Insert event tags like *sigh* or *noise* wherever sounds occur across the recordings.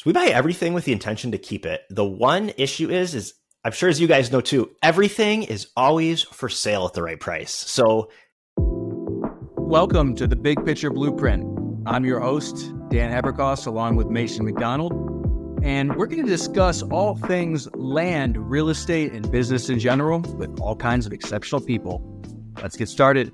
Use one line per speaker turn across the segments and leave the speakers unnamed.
So we buy everything with the intention to keep it. The one issue is, is I'm sure as you guys know too, everything is always for sale at the right price. So
welcome to the Big Picture Blueprint. I'm your host, Dan Haberkost, along with Mason McDonald. And we're going to discuss all things land, real estate, and business in general with all kinds of exceptional people. Let's get started.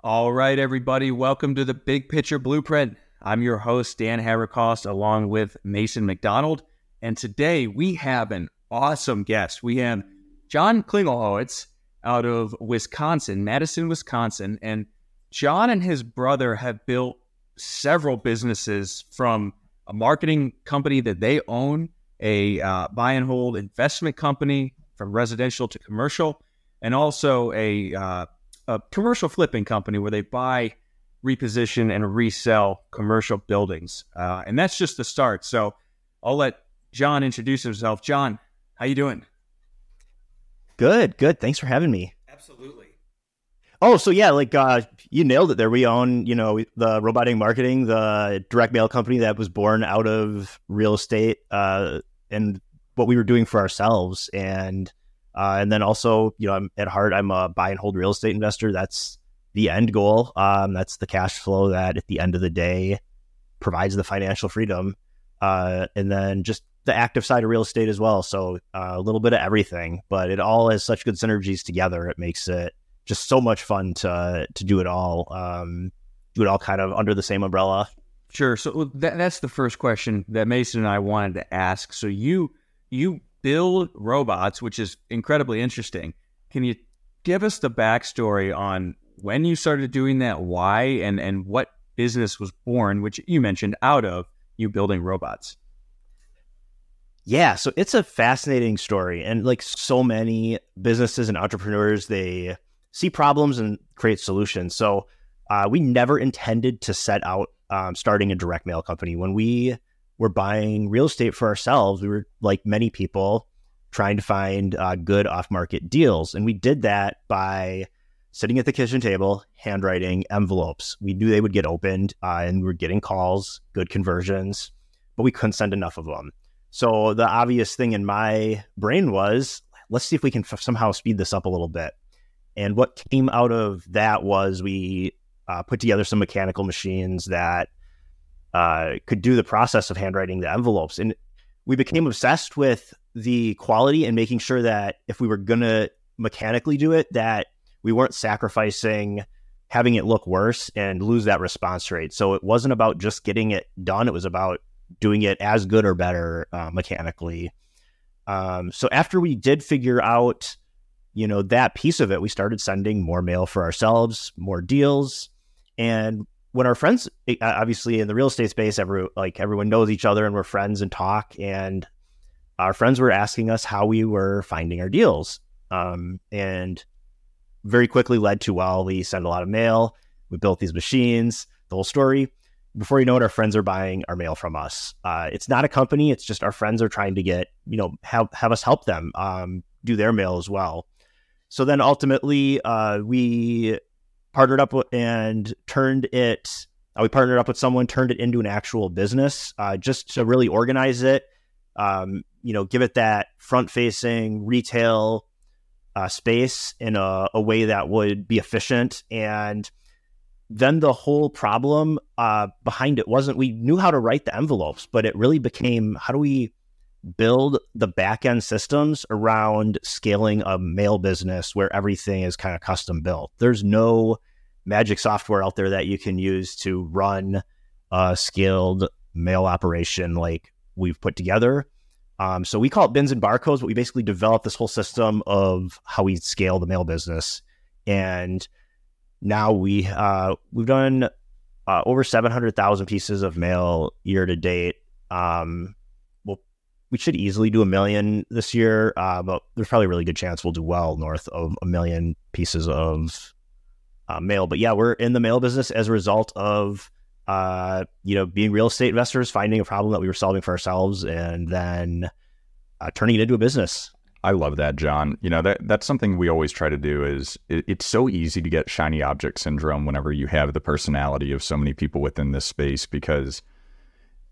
All right, everybody, welcome to the Big Picture Blueprint. I'm your host, Dan Haberkost, along with Mason McDonald. And today we have an awesome guest. We have John Klingelhoets out of Wisconsin, Madison, Wisconsin. And John and his brother have built several businesses from a marketing company that they own, a uh, buy and hold investment company from residential to commercial, and also a, uh, a commercial flipping company where they buy reposition and resell commercial buildings. Uh, and that's just the start. So I'll let John introduce himself. John, how you doing?
Good, good. Thanks for having me.
Absolutely.
Oh, so yeah, like uh, you nailed it there. We own, you know, the Robot Ink marketing, the direct mail company that was born out of real estate, uh, and what we were doing for ourselves, and uh, and then also, you know, I'm at heart, I'm a buy and hold real estate investor. That's the end goal. Um, that's the cash flow that at the end of the day provides the financial freedom. Uh, and then just the active side of real estate as well. So uh, a little bit of everything, but it all has such good synergies together. It makes it just so much fun to to do it all, um, do it all kind of under the same umbrella.
Sure. So that, that's the first question that Mason and I wanted to ask. So you you build robots, which is incredibly interesting. Can you give us the backstory on when you started doing that, why, and and what business was born, which you mentioned out of you building robots.
Yeah, so it's a fascinating story, and like so many businesses and entrepreneurs, they see problems and create solutions. So uh, we never intended to set out um, starting a direct mail company. When we were buying real estate for ourselves, we were like many people trying to find uh, good off market deals, and we did that by sitting at the kitchen table, handwriting envelopes. We knew they would get opened uh, and we were getting calls, good conversions, but we couldn't send enough of them. So the obvious thing in my brain was, let's see if we can f- somehow speed this up a little bit. And what came out of that was we uh, put together some mechanical machines that uh, could do the process of handwriting the envelopes. And we became obsessed with the quality and making sure that if we were going to mechanically do it, that we weren't sacrificing having it look worse and lose that response rate. So it wasn't about just getting it done. It was about doing it as good or better uh, mechanically. Um, so after we did figure out, you know, that piece of it, we started sending more mail for ourselves, more deals. And when our friends, obviously in the real estate space, every like everyone knows each other and we're friends and talk. And our friends were asking us how we were finding our deals. Um, and very quickly led to well, we send a lot of mail, we built these machines, the whole story. Before you know it, our friends are buying our mail from us. Uh, it's not a company; it's just our friends are trying to get you know have have us help them um, do their mail as well. So then ultimately, uh, we partnered up and turned it. Uh, we partnered up with someone, turned it into an actual business, uh, just to really organize it. Um, you know, give it that front-facing retail uh, space in a, a, way that would be efficient. And then the whole problem uh, behind it wasn't we knew how to write the envelopes, but it really became how do we build the back end systems around scaling a mail business where everything is kind of custom built. There's no magic software out there that you can use to run a scaled mail operation like we've put together. Um, so we call it bins and barcodes, but we basically developed this whole system of how we scale the mail business. And now we uh, we've done uh, over seven hundred thousand pieces of mail year to date. Um, well, we should easily do a million this year, uh, but there's probably a really good chance we'll do well north of a million pieces of uh, mail. But yeah, we're in the mail business as a result of uh, you know, being real estate investors, finding a problem that we were solving for ourselves, and then uh, turning it into a business.
I love that, John. You know that that's something we always try to do. Is it, it's so easy to get shiny object syndrome whenever you have the personality of so many people within this space because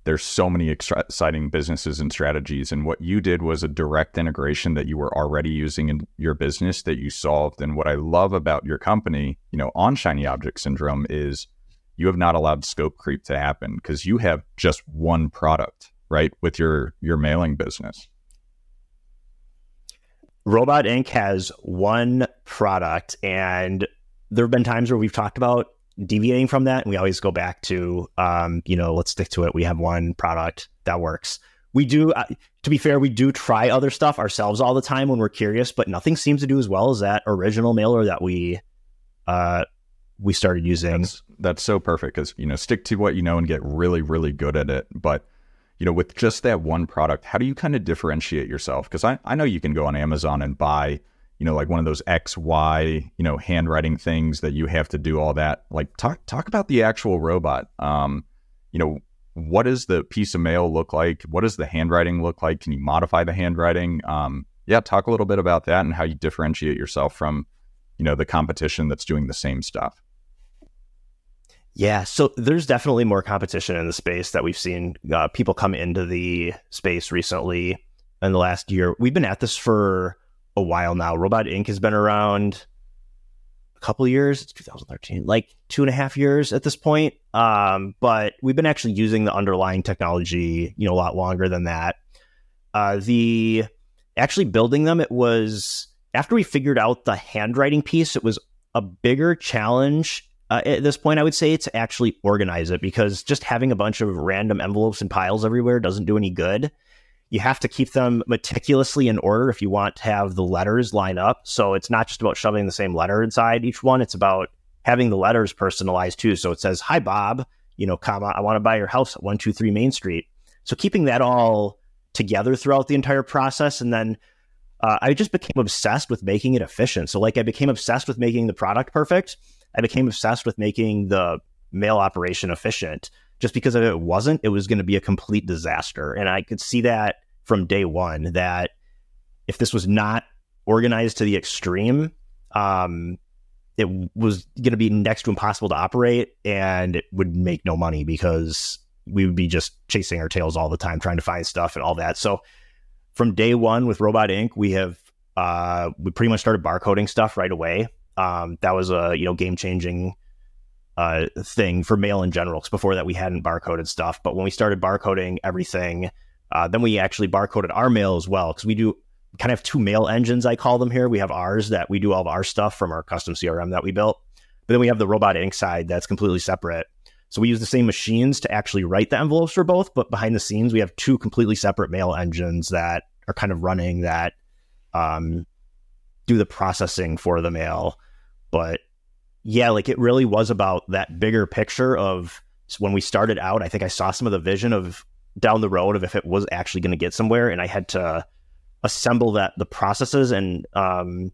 there's so many exciting businesses and strategies. And what you did was a direct integration that you were already using in your business that you solved. And what I love about your company, you know, on Shiny Object Syndrome is you have not allowed scope creep to happen because you have just one product, right? With your your mailing business.
Robot Ink. has one product and there have been times where we've talked about deviating from that and we always go back to um, you know let's stick to it we have one product that works we do uh, to be fair we do try other stuff ourselves all the time when we're curious but nothing seems to do as well as that original mailer that we uh we started using
that's, that's so perfect because you know stick to what you know and get really really good at it but you know with just that one product how do you kind of differentiate yourself because I, I know you can go on amazon and buy you know, like one of those X, Y, you know, handwriting things that you have to do all that. Like talk talk about the actual robot. Um, you know, what does the piece of mail look like? What does the handwriting look like? Can you modify the handwriting? Um, yeah, talk a little bit about that and how you differentiate yourself from, you know, the competition that's doing the same stuff.
Yeah, so there's definitely more competition in the space that we've seen uh, people come into the space recently in the last year. We've been at this for a while now. Robot Ink. has been around a couple years. It's 2013, like two and a half years at this point. Um, but we've been actually using the underlying technology, you know, a lot longer than that. Uh, the actually building them, it was after we figured out the handwriting piece, it was a bigger challenge uh, at this point, I would say, to actually organize it because just having a bunch of random envelopes and piles everywhere doesn't do any good you have to keep them meticulously in order if you want to have the letters line up. So it's not just about shoving the same letter inside each one, it's about having the letters personalized too. So it says, Hi, Bob, you know, comma, I want to buy your house at 123 Main Street. So keeping that all together throughout the entire process. And then uh, I just became obsessed with making it efficient. So, like, I became obsessed with making the product perfect. I became obsessed with making the mail operation efficient just because if it wasn't, it was going to be a complete disaster. And I could see that from day one that if this was not organized to the extreme, um, it was going to be next to impossible to operate and it would make no money because we would be just chasing our tails all the time trying to find stuff and all that. So from day one with Robot Ink., we have uh, we pretty much started barcoding stuff right away. Um, that was a you know game changing uh, thing for mail in general. Because before that, we hadn't barcoded stuff. But when we started barcoding everything, uh, then we actually barcoded our mail as well because we do kind of have two mail engines, I call them here. We have ours that we do all of our stuff from our custom CRM that we built. But then we have the robot ink side that's completely separate. So we use the same machines to actually write the envelopes for both, but behind the scenes, we have two completely separate mail engines that are kind of running that um, do the processing for the mail. But yeah, like it really was about that bigger picture of when we started out. I think I saw some of the vision of down the road of if it was actually going to get somewhere, and I had to assemble that the processes and um,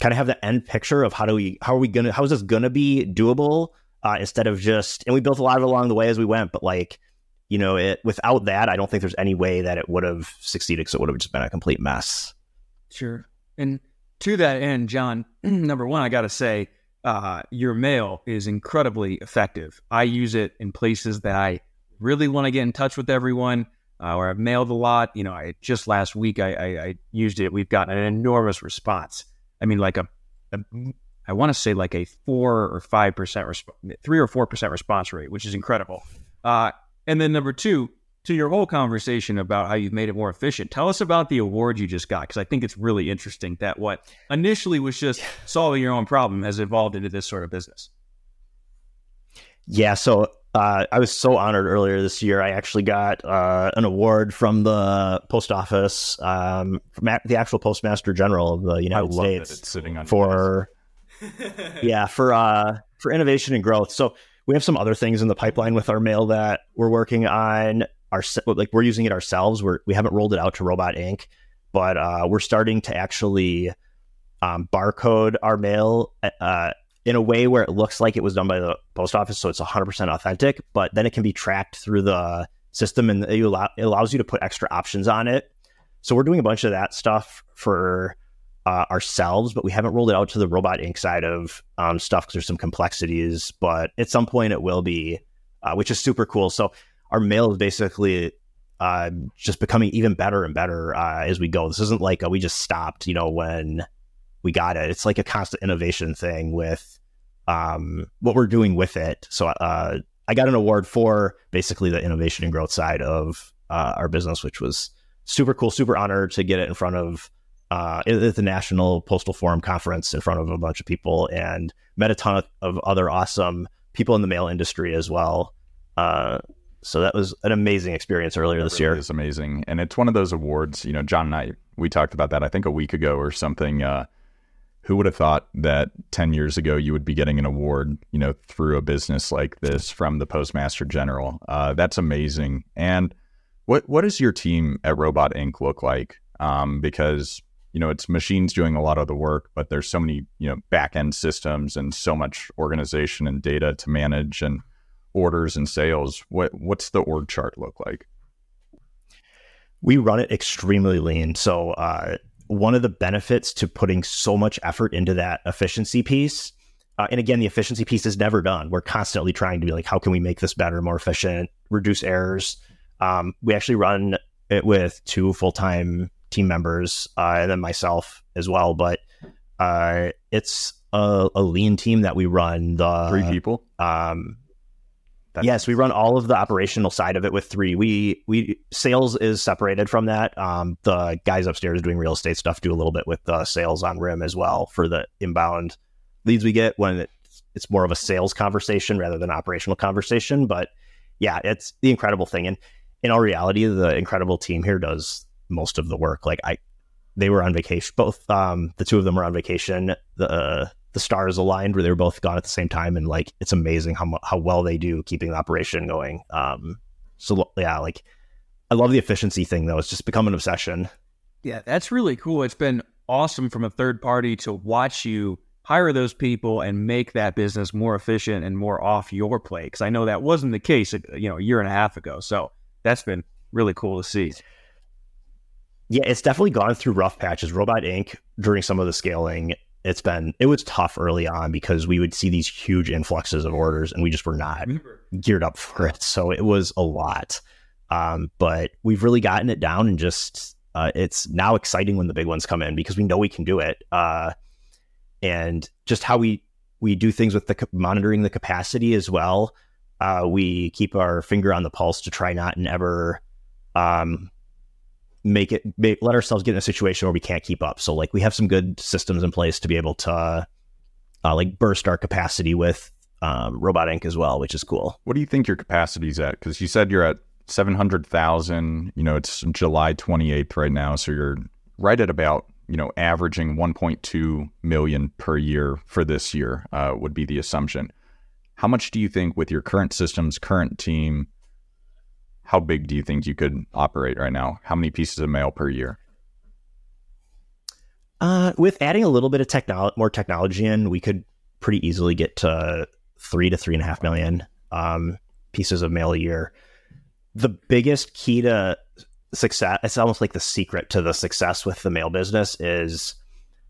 kind of have the end picture of how do we how are we gonna how is this gonna be doable uh, instead of just and we built a lot of it along the way as we went, but like you know it without that, I don't think there's any way that it would have succeeded because it would have just been a complete mess.
Sure, and to that end, John, *clears throat* number one, I got to say uh, your mail is incredibly effective. I use it in places that I really want to get in touch with everyone, uh, or I've mailed a lot. You know, I just last week I, I, I used it. We've gotten an enormous response. I mean, like a, a I want to say like a four or five percent, resp- three or four percent response rate, which is incredible. Uh, and then number two, to your whole conversation about how you've made it more efficient, tell us about the award you just got because I think it's really interesting that what initially was just solving your own problem has evolved into this sort of business.
Yeah, so uh, I was so honored earlier this year. I actually got uh, an award from the post office, um, from the actual Postmaster General of the United States,
sitting on
for *laughs* yeah for uh, for innovation and growth. So we have some other things in the pipeline with our mail that we're working on. Our like we're using it ourselves. We're we haven't rolled it out to Robot Ink, but uh, we're starting to actually um, barcode our mail uh, in a way where it looks like it was done by the post office, so it's 100% authentic, but then it can be tracked through the system and it, allow, it allows you to put extra options on it. So we're doing a bunch of that stuff for uh, ourselves, but we haven't rolled it out to the robot ink side of um, stuff because there's some complexities. But at some point it will be, uh, which is super cool. So our mail is basically uh, just becoming even better and better uh, as we go. This isn't like a, we just stopped, you know, when we got it. It's like a constant innovation thing with um, what we're doing with it. So uh, I got an award for basically the innovation and growth side of uh, our business, which was super cool, super honored to get it in front of uh, at the National Postal Forum conference in front of a bunch of people and met a ton of, of other awesome people in the mail industry as well. Uh, so that was an amazing experience earlier this
really
year.
It's amazing, and it's one of those awards. You know, John and I we talked about that I think a week ago or something. Uh, who would have thought that 10 years ago you would be getting an award you know through a business like this from the postmaster general uh, that's amazing and what what does your team at robot ink look like um, because you know it's machines doing a lot of the work but there's so many you know back end systems and so much organization and data to manage and orders and sales what what's the org chart look like?
We run it extremely lean. So uh, one of the benefits to putting so much effort into that efficiency piece uh, and again the efficiency piece is never done. We're constantly trying to be like how can we make this better more efficient reduce errors? Um, we actually run it with two full-time team members uh, and then myself as well but uh, it's a, a, lean team that we run the
three people?
um, that's yes, we run all of the operational side of it with three. We we sales is separated from that. Um, the guys upstairs doing real estate stuff do a little bit with the sales on RIM as well for the inbound leads we get when it's, it's more of a sales conversation rather than operational conversation. But yeah, it's the incredible thing. And in all reality, the incredible team here does most of the work. Like I, they were on vacation. Both um, the two of them were on vacation. The uh, the stars aligned where they were both gone at the same time. And like it's amazing how how well they do keeping the operation going. Um so yeah like i love the efficiency thing though. It's just become an obsession.
Yeah that's really cool. It's been awesome from a third party to watch you hire those people and make that business more efficient and more off your plate. Because i know that wasn't the case you know a year and a half ago. So that's been really cool to see.
Yeah, it's definitely gone through rough patches. Robot Ink. during some of the scaling it's been it was tough early on because we would see these huge influxes of orders and we just were not geared up for it. So it was a lot. Um, but we've really gotten it down and just uh, it's now exciting when the big ones come in because we know we can do it. Uh, and just how we we do things with the monitoring the capacity as well. Uh, we keep our finger on the pulse to try not and ever um, make it make, let ourselves get in a situation where we can't keep up. So like we have some good systems in place to be able to uh, like burst our capacity with um, Robot Ink. as well, which is cool.
What do you think your capacity is at? Because you said you're at seven hundred thousand. You know, it's July twenty eighth right now, so you're right at about you know averaging one point two million per year for this year uh, would be the assumption. How much do you think with your current systems, current team, how big do you think you could operate right now? How many pieces of mail per year?
Uh, with adding a little bit of technology, more technology in, we could pretty easily get to three to three and a half million um, pieces of mail a year. The biggest key to success, it's almost like the secret to the success with the mail business is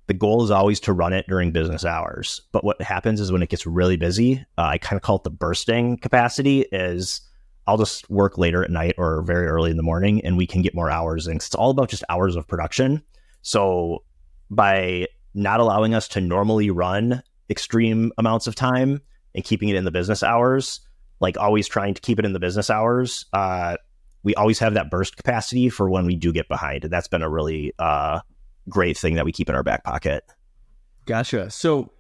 the goal is always to run it during business hours. But what happens is when it gets really busy, uh, I kind of call it the bursting capacity is I'll just work later at night or very early in the morning and we can get more hours in. It's all about just hours of production. So by not allowing us to normally run extreme amounts of time and keeping it in the business hours, like always trying to keep it in the business hours, uh, we always have that burst capacity for when we do get behind. And that's been a really uh, great thing that we keep in our back pocket.
Gotcha. So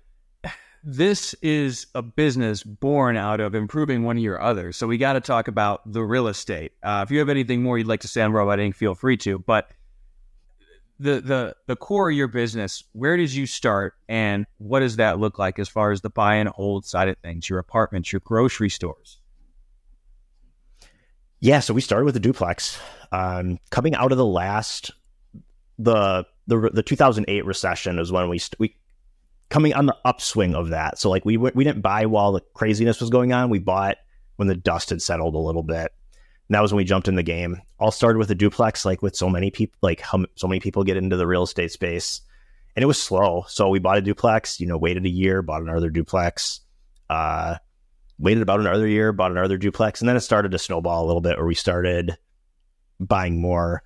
this is a business born out of improving one of your others. So we got to talk about the real estate. Uh, if you have anything more you'd like to say on Robot Ink., feel free to. But the the the core of your business, where did you start, and what does that look like as far as the buy and hold side of things? Your apartments, your grocery stores.
Yeah, so we started with a duplex. Um, coming out of the last the the the 2008 recession is when we st- we coming on the upswing of that. So like we we didn't buy while the craziness was going on. We bought when the dust had settled a little bit. And that was when we jumped in the game. All started with a duplex, like with so many people, like how so many people get into the real estate space, and it was slow. So we bought a duplex. You know, waited a year, bought another duplex. Uh, waited about another year, bought another duplex, and then it started to snowball a little bit, where we started buying more.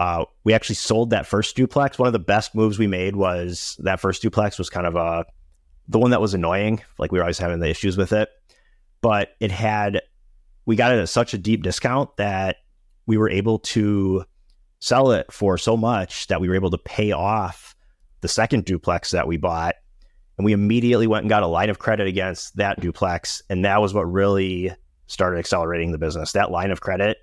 Uh, we actually sold that first duplex. One of the best moves we made was that first duplex was kind of a the one that was annoying. Like we were always having the issues with it, but it had we got it at such a deep discount that we were able to sell it for so much that we were able to pay off the second duplex that we bought. And we immediately went and got a line of credit against that duplex. And that was what really started accelerating the business. That line of credit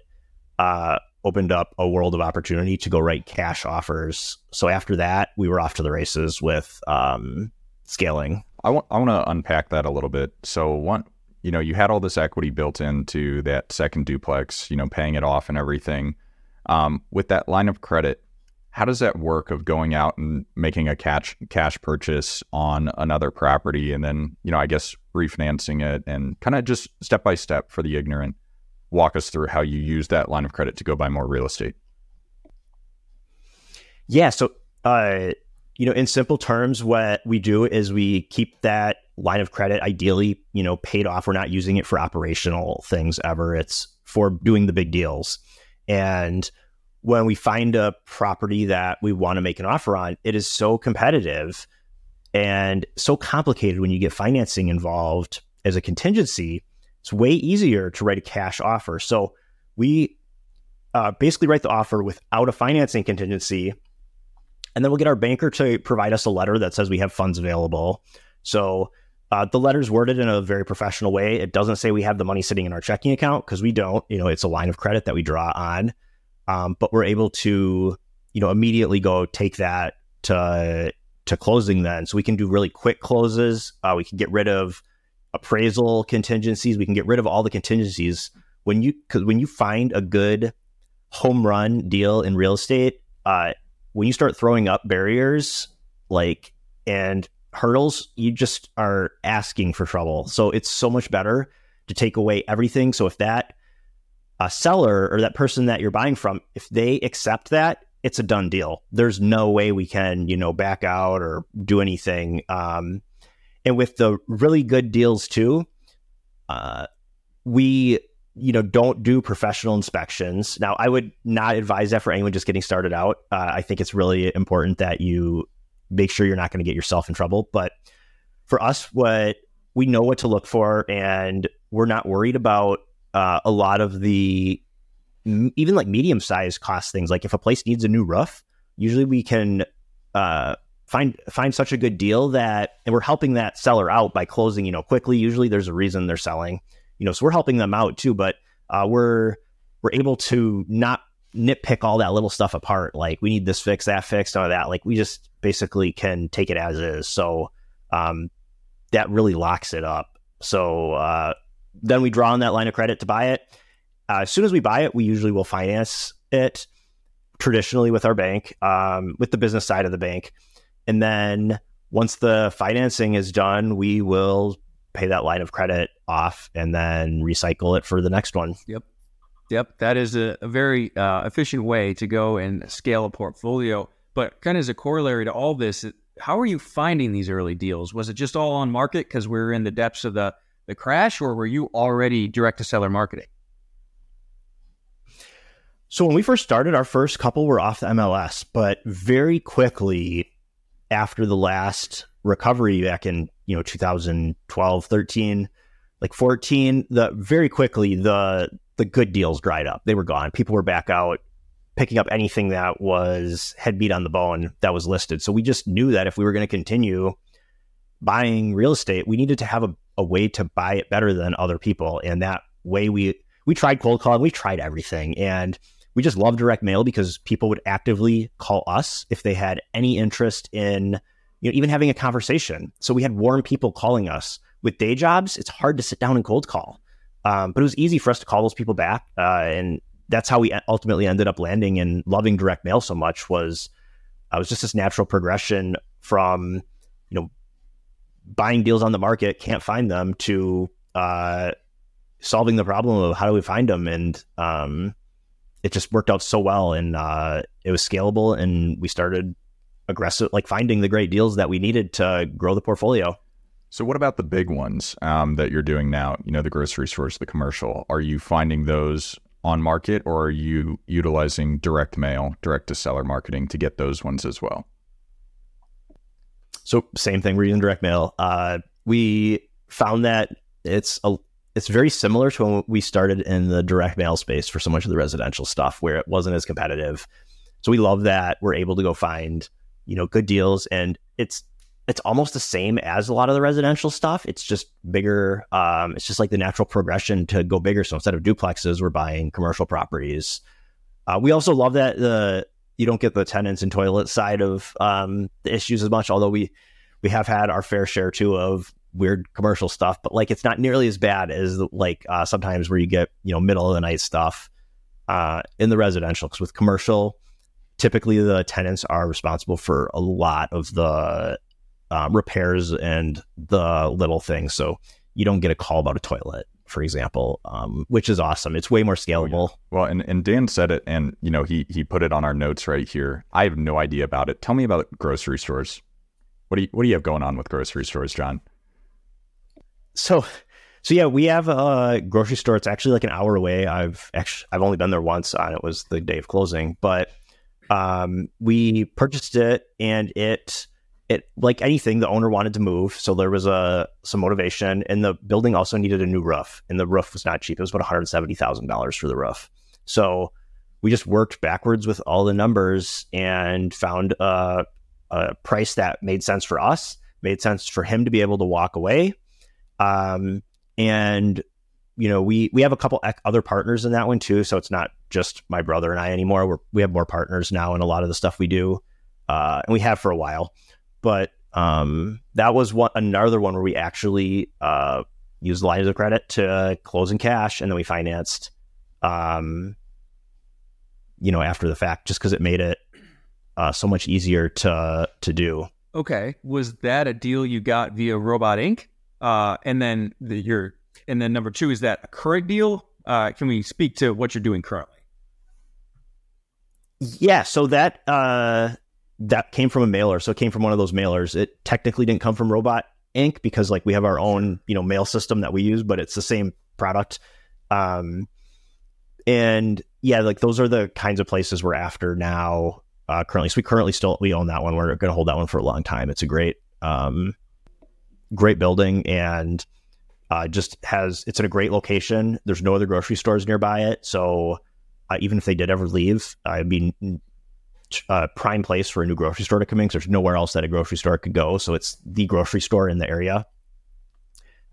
uh, opened up a world of opportunity to go write cash offers. So after that, we were off to the races with um, scaling.
I want I want to unpack that a little bit. So one, you know, you had all this equity built into that second duplex, you know, paying it off and everything. Um, with that line of credit, how does that work of going out and making a cash cash purchase on another property and then, you know, I guess refinancing it and kind of just step by step for the ignorant, walk us through how you use that line of credit to go buy more real estate.
Yeah, so uh, you know, in simple terms, what we do is we keep that line of credit ideally, you know, paid off. We're not using it for operational things ever. It's for doing the big deals. And when we find a property that we want to make an offer on, it is so competitive and so complicated when you get financing involved as a contingency. It's way easier to write a cash offer. So we uh, basically write the offer without a financing contingency. And then we'll get our banker to provide us a letter that says we have funds available. So uh, the letter's worded in a very professional way. It doesn't say we have the money sitting in our checking account because we don't. You know, it's a line of credit that we draw on, um, but we're able to, you know, immediately go take that to to closing. Then, so we can do really quick closes. Uh, we can get rid of appraisal contingencies. We can get rid of all the contingencies when you because when you find a good home run deal in real estate, uh, when you start throwing up barriers like and hurdles, you just are asking for trouble. So it's so much better to take away everything. So if that uh, seller or that person that you're buying from, if they accept that, it's a done deal. There's no way we can, you know, back out or do anything. Um, and with the really good deals too, uh, we, you know, don't do professional inspections. Now, I would not advise that for anyone just getting started out. Uh, I think it's really important that you make sure you're not going to get yourself in trouble. But for us, what we know what to look for, and we're not worried about uh, a lot of the even like medium sized cost things. Like if a place needs a new roof, usually we can uh, find find such a good deal that, and we're helping that seller out by closing. You know, quickly. Usually, there's a reason they're selling. You know, so we're helping them out too. But uh, we're we're able to not nitpick all that little stuff apart. Like we need this fixed, that fixed, all that. Like we just basically can take it as is. So um, that really locks it up. So uh, then we draw on that line of credit to buy it. Uh, as soon as we buy it, we usually will finance it traditionally with our bank, um, with the business side of the bank. And then once the financing is done, we will pay that line of credit off and then recycle it for the next one.
Yep. Yep, that is a, a very uh, efficient way to go and scale a portfolio. But kind of as a corollary to all this, how are you finding these early deals? Was it just all on market because we are in the depths of the, the crash, or were you already direct to seller marketing?
So when we first started, our first couple were off the MLS, but very quickly after the last recovery back in you know 2012, 13, like 14, the very quickly the the good deals dried up. They were gone. People were back out picking up anything that was head beat on the bone that was listed. So we just knew that if we were going to continue buying real estate, we needed to have a, a way to buy it better than other people. And that way we we tried cold calling, we tried everything. And we just love direct mail because people would actively call us if they had any interest in you know even having a conversation. So we had warm people calling us. With day jobs, it's hard to sit down and cold call. Um, but it was easy for us to call those people back, uh, and that's how we ultimately ended up landing and loving direct mail so much. Was uh, was just this natural progression from you know buying deals on the market, can't find them, to uh, solving the problem of how do we find them, and um, it just worked out so well, and uh, it was scalable, and we started aggressive, like finding the great deals that we needed to grow the portfolio.
So, what about the big ones um, that you're doing now? You know, the grocery stores, the commercial. Are you finding those on market, or are you utilizing direct mail, direct to seller marketing to get those ones as well?
So, same thing. We're using direct mail. Uh, we found that it's a it's very similar to when we started in the direct mail space for so much of the residential stuff, where it wasn't as competitive. So we love that we're able to go find you know good deals, and it's it's almost the same as a lot of the residential stuff. It's just bigger. Um, it's just like the natural progression to go bigger. So instead of duplexes, we're buying commercial properties. Uh, we also love that the you don't get the tenants and toilet side of um, the issues as much. Although we we have had our fair share too of weird commercial stuff, but like it's not nearly as bad as like uh, sometimes where you get you know middle of the night stuff uh, in the residential. Because with commercial, typically the tenants are responsible for a lot of the uh, repairs and the little things. So you don't get a call about a toilet, for example, um, which is awesome. It's way more scalable. Oh,
yeah. Well, and, and Dan said it, and you know he he put it on our notes right here. I have no idea about it. Tell me about grocery stores. What do you what do you have going on with grocery stores, John?
So, so yeah, we have a grocery store. It's actually like an hour away. I've actually I've only been there once, uh, and it was the day of closing. But um, we purchased it, and it it like anything the owner wanted to move so there was a some motivation and the building also needed a new roof and the roof was not cheap it was about $170000 for the roof so we just worked backwards with all the numbers and found a, a price that made sense for us made sense for him to be able to walk away um, and you know we we have a couple other partners in that one too so it's not just my brother and i anymore We're, we have more partners now in a lot of the stuff we do uh, and we have for a while but um, that was one another one where we actually uh, used lines of credit to close in cash, and then we financed, um, you know, after the fact, just because it made it uh, so much easier to to do.
Okay, was that a deal you got via Robot Ink? Uh, and then the, your and then number two is that a current deal? Uh, can we speak to what you're doing currently?
Yeah, so that uh, that came from a mailer. So it came from one of those mailers. It technically didn't come from Robot Ink. because like we have our own, you know, mail system that we use, but it's the same product. Um, and yeah, like those are the kinds of places we're after now. Uh, currently, so we currently still we own that one. We're going to hold that one for a long time. It's a great, um, great building and uh, just has it's in a great location. There's no other grocery stores nearby it, so uh, even if they did ever leave, I'd be uh, prime place for a new grocery store to come in because there's nowhere else that a grocery store could go. So it's the grocery store in the area.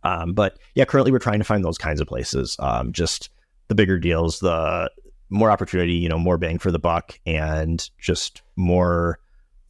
Um, but yeah, currently we're trying to find those kinds of places. Um, just the bigger deals, the more opportunity, you know, more bang for the buck, and just more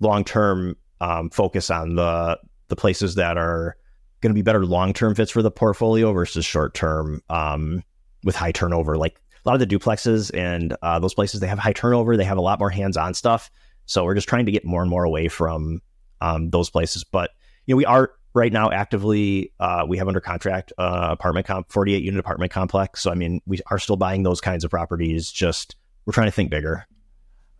long term um, focus on the the places that are going to be better long term fits for the portfolio versus short term um, with high turnover. Like a lot of the duplexes and uh, those places they have high turnover. They have a lot more hands-on stuff. So we're just trying to get more and more away from um, those places. But you know, we are right now actively uh, we have under contract uh, apartment comp 48 unit apartment complex. So I mean, we are still buying those kinds of properties. Just we're trying to think bigger.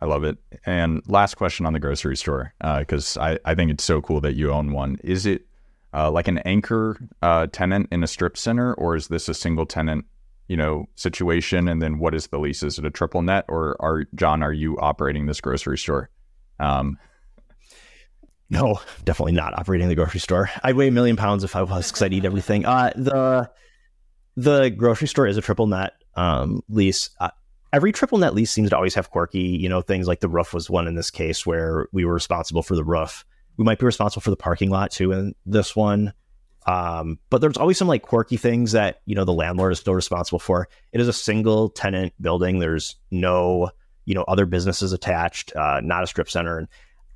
I love it. And last question on the grocery store, because uh, I, I think it's so cool that you own one. Is it uh, like an anchor uh, tenant in a strip center, or is this a single tenant you know situation? And then what is the lease? Is it a triple net or are john are you operating this grocery store? Um, *laughs*
no definitely not operating the grocery store. I'd weigh a million pounds if i was because i'd eat everything. Uh, the the grocery store is a triple net um, lease. Uh, every triple net lease seems to always have quirky you know things like the roof was one in this case where we were responsible for the roof we might be responsible for the parking lot too in this one um, but there's always some like quirky things that you know the landlord is still responsible for. It is a single tenant building. There's no you know other businesses attached, uh, not a strip center. And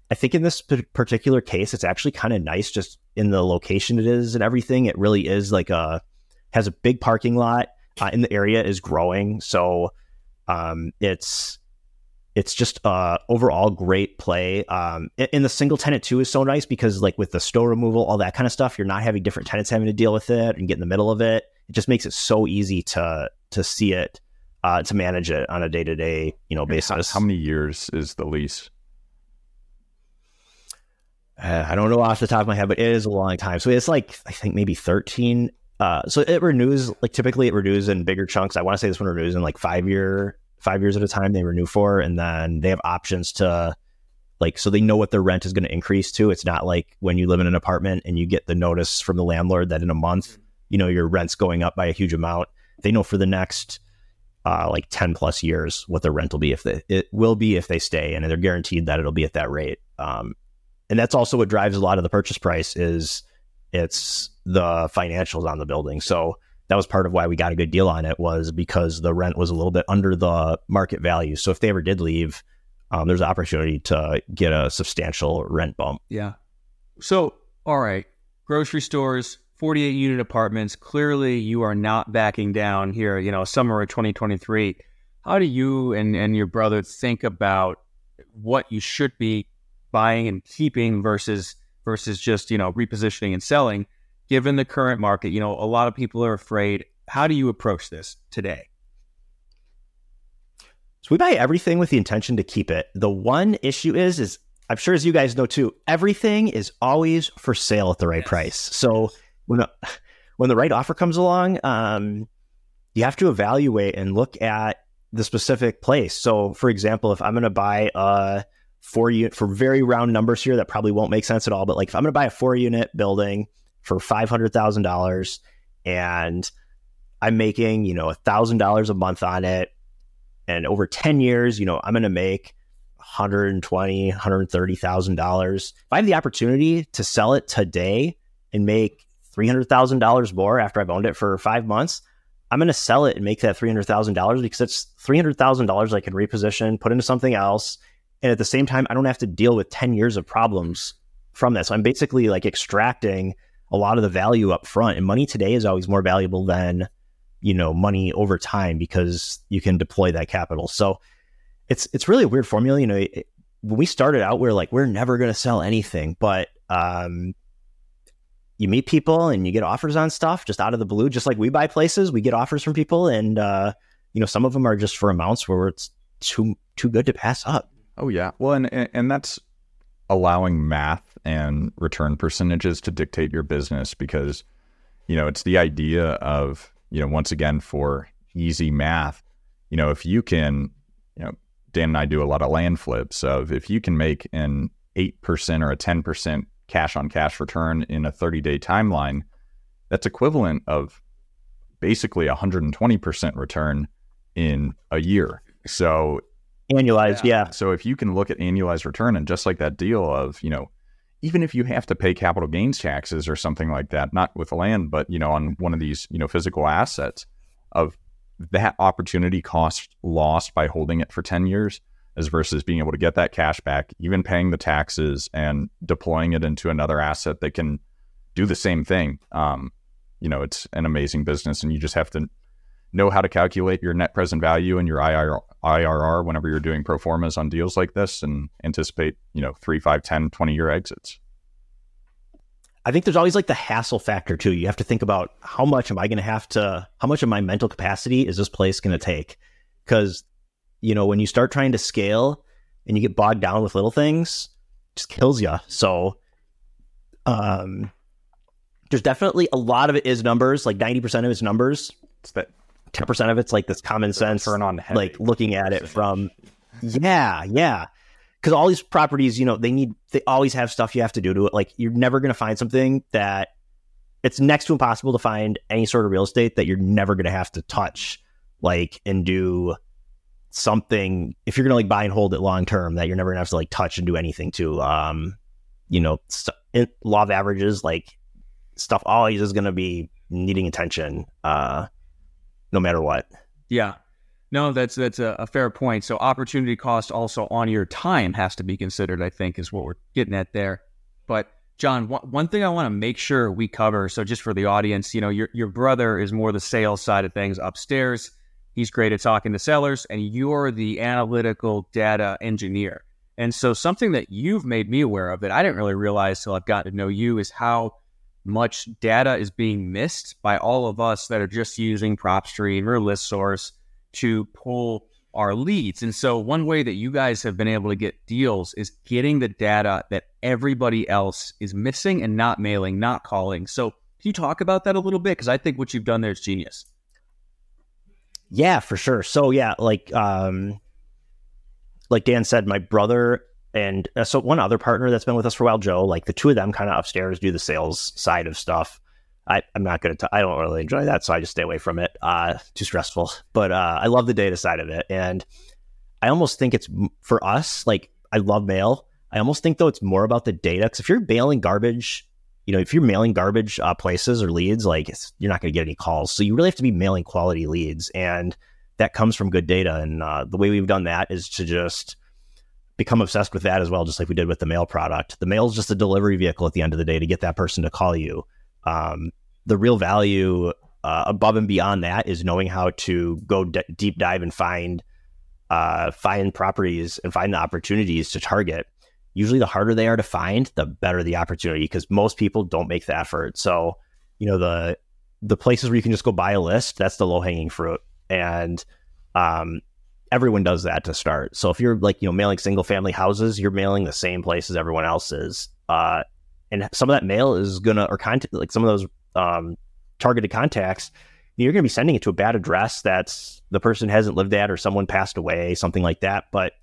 I think in this particular case, it's actually kind of nice just in the location it is and everything. It really is like a has a big parking lot uh, in the area is growing, so um, it's it's just uh, overall great play. Um, and the single tenant too is so nice because like with the stow removal, all that kind of stuff, you're not having different tenants having to deal with it and get in the middle of it. It just makes it so easy to to see it, uh, to manage it on a day to day you know basis.
How, how, many years is the lease?
uh, I don't know off the top of my head, but it is a long time. So it's like I think maybe thirteen. Uh, so it renews like typically it renews in bigger chunks. I want to say this one renews in like five year five years at a time. They renew for, and then they have options to like so they know what their rent is going to increase to. It's not like when you live in an apartment and you get the notice from the landlord that in a month you know your rent's going up by a huge amount. They know for the next uh, like 10 plus years what their rent will be if they it will be if they stay and they're guaranteed that it'll be at that rate um, and that's also what drives a lot of the purchase price is it's the financials on the building. So that was part of why we got a good deal on it was because the rent was a little bit under the market value. So if they ever did leave um, there's opportunity to get a substantial rent bump.
Yeah. So all right. Grocery stores 48 unit apartments. Clearly, you are not backing down here, you know, summer of 2023. How do you and, and your brother think about what you should be buying and keeping versus versus just, you know, repositioning and selling given the current market? You know, a lot of people are afraid. How do you approach this today?
So we buy everything with the intention to keep it. The one issue is is I'm sure as you guys know too, everything is always for sale at the right yes. price. So when a, *laughs* when the right offer comes along, um, you have to evaluate and look at the specific place. So, for example, if I'm going to buy a four unit for very round numbers here, that probably won't make sense at all. But like, if I'm going to buy a four unit building for five hundred thousand dollars, and I'm making you know a thousand dollars a month on it, and over ten years, you know, I'm going to make 120 130000 dollars if i have the opportunity to sell it today and make $300,000 more after I've owned it for five months, I'm going to sell it and make that $300,000 because it's $300,000 I can reposition, put into something else. And at the same time, I don't have to deal with 10 years of problems from this. So I'm basically like extracting a lot of the value up front. And money today is always more valuable than, you know, money over time because you can deploy that capital. So it's it's really a weird formula. You know, it, when we started out, we are like, we're never going to sell anything. But um, you meet people and you get offers on stuff just out of the blue. Just like we buy places, we get offers from people, and uh, you know some of them are just for amounts where it's too too good to pass up.
Oh yeah, well, and and that's allowing math and return percentages to dictate your business because you know it's the idea of you know once again for easy math, you know if you can you know Dan and I do a lot of land flips of if you can make an eight percent or a ten percent cash on cash return in a 30 day timeline, that's equivalent of basically 120% return in a year. So
annualized, yeah. yeah.
So if you can look at annualized return and just like that deal of, you know, even if you have to pay capital gains taxes or something like that, not with land, but you know, on one of these, you know, physical assets of that opportunity cost lost by holding it for 10 years as versus being able to get that cash back, even paying the taxes and deploying it into another asset that can do the same thing. Um, you know, it's an amazing business, and you just have to know how to calculate your net present value and your IRR whenever you're doing pro formas on deals like this and anticipate, you know, three, five, 10, 20 year exits.
I think there's always like the hassle factor too. You have to think about how much am I going to have to, how much of my mental capacity is this place going to take? Because you know, when you start trying to scale and you get bogged down with little things, just kills you. So, um, there's definitely a lot of it is numbers. Like 90% of it's numbers. It's that 10% of it's like this common sense, turn on like looking at it from, yeah, yeah. Because all these properties, you know, they need, they always have stuff you have to do to it. Like you're never going to find something that it's next to impossible to find any sort of real estate that you're never going to have to touch, like, and do something if you're gonna like buy and hold it long term that you're never gonna have to like touch and do anything to um you know st- law of averages like stuff always is gonna be needing attention uh no matter what.
Yeah. No that's that's a, a fair point. So opportunity cost also on your time has to be considered i think is what we're getting at there. But John, one, one thing I want to make sure we cover, so just for the audience, you know, your your brother is more the sales side of things upstairs. He's great at talking to sellers, and you're the analytical data engineer. And so, something that you've made me aware of that I didn't really realize till I've gotten to know you is how much data is being missed by all of us that are just using PropStream or ListSource to pull our leads. And so, one way that you guys have been able to get deals is getting the data that everybody else is missing and not mailing, not calling. So, can you talk about that a little bit? Because I think what you've done there is genius.
Yeah, for sure. So yeah, like um, like Dan said, my brother and uh, so one other partner that's been with us for a while, Joe. Like the two of them, kind of upstairs, do the sales side of stuff. I, I'm not going to. I don't really enjoy that, so I just stay away from it. Uh, too stressful. *laughs* But uh, I love the data side of it, and I almost think it's for us. Like I love mail. I almost think though it's more about the data because if you're mailing garbage, you know, if you're mailing garbage uh, places or leads, like you're not going to get any calls. So you really have to be mailing quality leads, and that comes from good data. And uh, the way we've done that is to just become obsessed with that as well, just like we did with the mail product. The mail is just a delivery vehicle at the end of the day to get that person to call you. Um, the real value uh, above and beyond that is knowing how to go d- deep dive and find uh, find properties and find the opportunities to target. Usually, the harder they are to find, the better the opportunity because most people don't make the effort. So, you know the the places where you can just go buy a list, that's the low hanging fruit, and um, everyone does that to start. So if you're like, you know, mailing single family houses, you're mailing the same place as everyone else is. Uh, and some of that mail is gonna or contact like some of those um, targeted contacts, you're gonna be sending it to a bad address that's the person hasn't lived at or someone passed away, something like that. But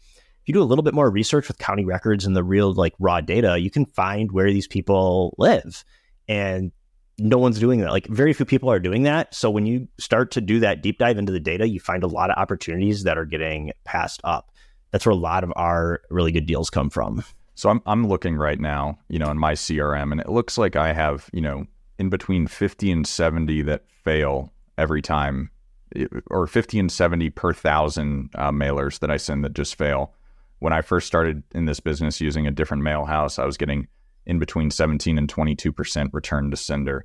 if you do a little bit more research with county records and the real like raw data, you can find where these people live. And no one's doing that. Like very few people are doing that. So when you start to do that deep dive into the data, you find a lot of opportunities that are getting passed up. That's where a lot of our really good deals come from.
So I'm I'm looking right now, you know, in my CRM, and it looks like I have, you know, in between 50 and 70 that fail every time, or 50 and 70 per thousand uh, mailers that I send that just fail. When I first started in this business using a different mail house, I was getting in between 17 and 22% return to sender.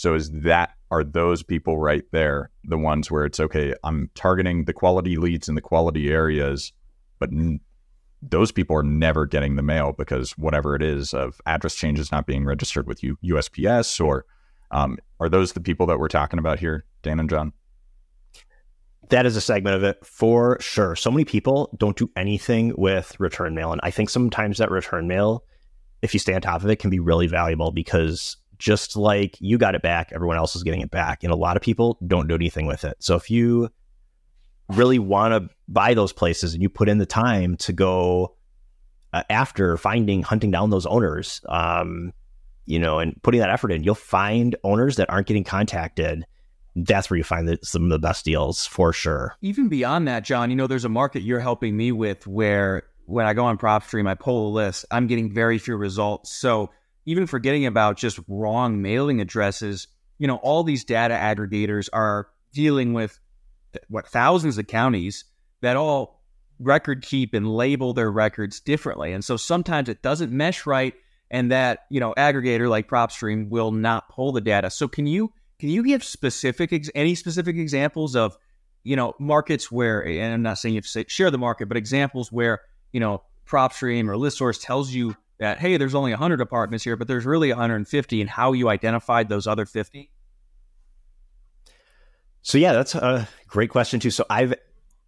So is that are those people right there the ones where it's okay, I'm targeting the quality leads in the quality areas, but n- those people are never getting the mail because whatever it is of address changes not being registered with U- USPS or um, are those the people that we're talking about here, Dan and John?
That is a segment of it for sure. So many people don't do anything with return mail. And I think sometimes that return mail if you stay on top of it, can be really valuable because just like you got it back, everyone else is getting it back. And a lot of people don't do anything with it. So if you really want to buy those places and you put in the time to go uh, after finding, hunting down those owners, um, you know, and putting that effort in, you'll find owners that aren't getting contacted. That's where you find the, some of the best deals for sure.
Even beyond that, John, you know, there's a market you're helping me with where when I go on PropStream, I pull a list, I'm getting very few results. So even forgetting about just wrong mailing addresses, you know, all these data aggregators are dealing with what thousands of counties that all record keep and label their records differently. And so sometimes it doesn't mesh right and that, you know, aggregator like PropStream will not pull the data. So can you can you give specific any specific examples of, you know, markets where and I'm not saying you have to share the market, but examples where you know, PropStream or ListSource tells you that, hey, there's only 100 apartments here, but there's really 150, and how you identified those other 50?
So yeah, that's a great question too. So I've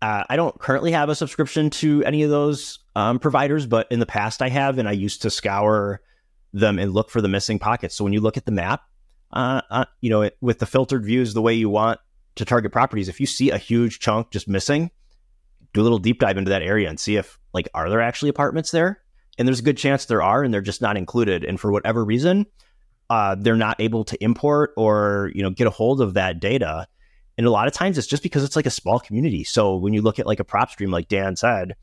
uh, I don't currently have a subscription to any of those um, providers, but in the past I have, and I used to scour them and look for the missing pockets. So when you look at the map, uh, uh, you know, it, with the filtered views, the way you want to target properties, if you see a huge chunk just missing, do a little deep dive into that area and see if like are there actually apartments there and there's a good chance there are and they're just not included and for whatever reason uh, they're not able to import or you know get a hold of that data and a lot of times it's just because it's like a small community so when you look at like a PropStream, like dan said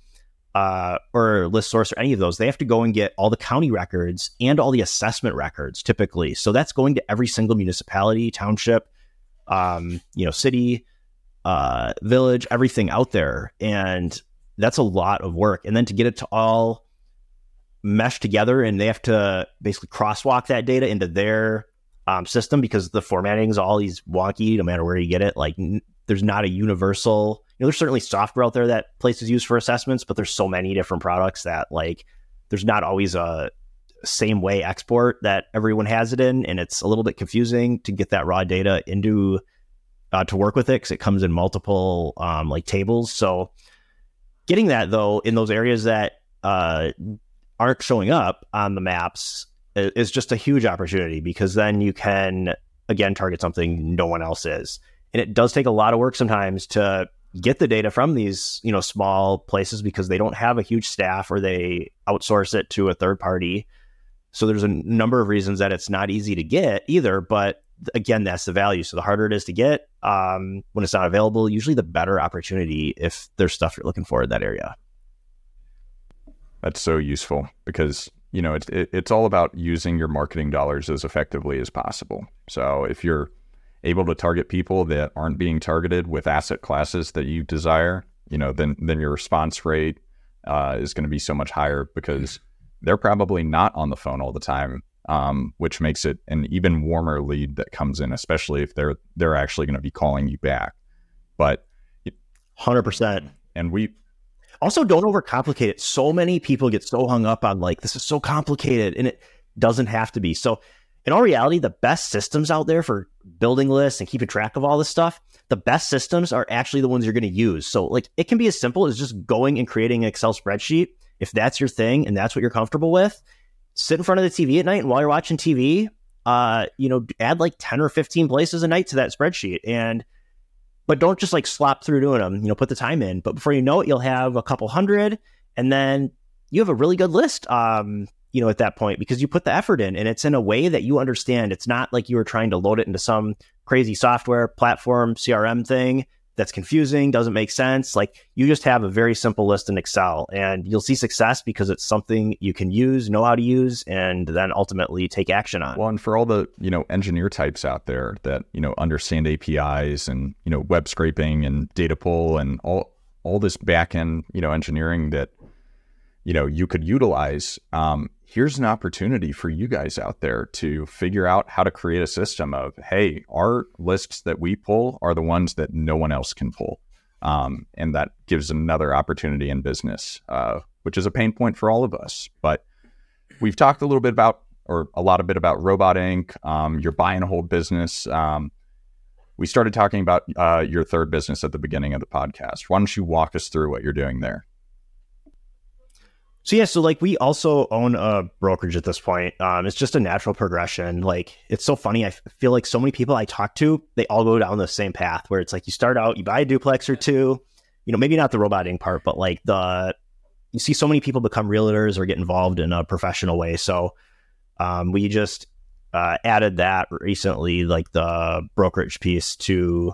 uh, or ListSource or any of those they have to go and get all the county records and all the assessment records typically so that's going to every single municipality township um, you know city uh, village, everything out there. And that's a lot of work. And then to get it to all mesh together and they have to basically crosswalk that data into their um, system because the formatting is these wonky no matter where you get it. Like n- there's not a universal, you know, there's certainly software out there that places use for assessments, but there's so many different products that like there's not always a same way export that everyone has it in. And it's a little bit confusing to get that raw data into uh, to work with it because it comes in multiple um, like tables. So getting that though in those areas that uh, aren't showing up on the maps is just a huge opportunity because then you can again target something no one else is. And it does take a lot of work sometimes to get the data from these, you know, small places because they don't have a huge staff or they outsource it to a third party. So there's a number of reasons that it's not easy to get either, but again, that's the value. So the harder it is to get um, when it's not available, usually the better opportunity if there's stuff you're looking for in that area.
That's so useful because you know it's it, it's all about using your marketing dollars as effectively as possible. So if you're able to target people that aren't being targeted with asset classes that you desire, you know, then then your response rate uh, is going to be so much higher because they're probably not on the phone all the time, um, which makes it an even warmer lead that comes in, especially if they're they're actually going to be calling you back. But
hundred percent,
and we
also don't overcomplicate it. So many people get so hung up on like this is so complicated, and it doesn't have to be. So in all reality, the best systems out there for building lists and keeping track of all this stuff, the best systems are actually the ones you're going to use. So, like, it can be as simple as just going and creating an Excel spreadsheet. If that's your thing and that's what you're comfortable with, sit in front of the TV at night and while you're watching TV, uh, you know, add like 10 or 15 places a night to that spreadsheet. And, but don't just like slop through doing them, you know, put the time in. But before you know it, you'll have a couple hundred and then you have a really good list. Um, you know, at that point because you put the effort in and it's in a way that you understand. It's not like you were trying to load it into some crazy software platform CRM thing that's confusing, doesn't make sense. Like you just have a very simple list in Excel and you'll see success because it's something you can use, know how to use, and then ultimately take action on.
Well, and for all the, you know, engineer types out there that, you know, understand APIs and, you know, web scraping and data pull and all all this back end, you know, engineering that, you know, you could utilize. Um, here's an opportunity for you guys out there to figure out how to create a system of, hey, our lists that we pull are the ones that no one else can pull. Um, and that gives another opportunity in business, uh, which is a pain point for all of us. But we've talked a little bit about, or a lot of bit about Robot Ink, um, your buy and hold business. Um, we started talking about uh, your third business at the beginning of the podcast. Why don't you walk us through what you're doing there?
So yeah, so like we also own a brokerage at this point. Um, it's just a natural progression. Like it's so funny. I feel like so many people I talk to, they all go down the same path where it's like you start out, you buy a duplex or two, you know, maybe not the roboting part, but like the you see so many people become realtors or get involved in a professional way. So um, we just uh, added that recently, like the brokerage piece, to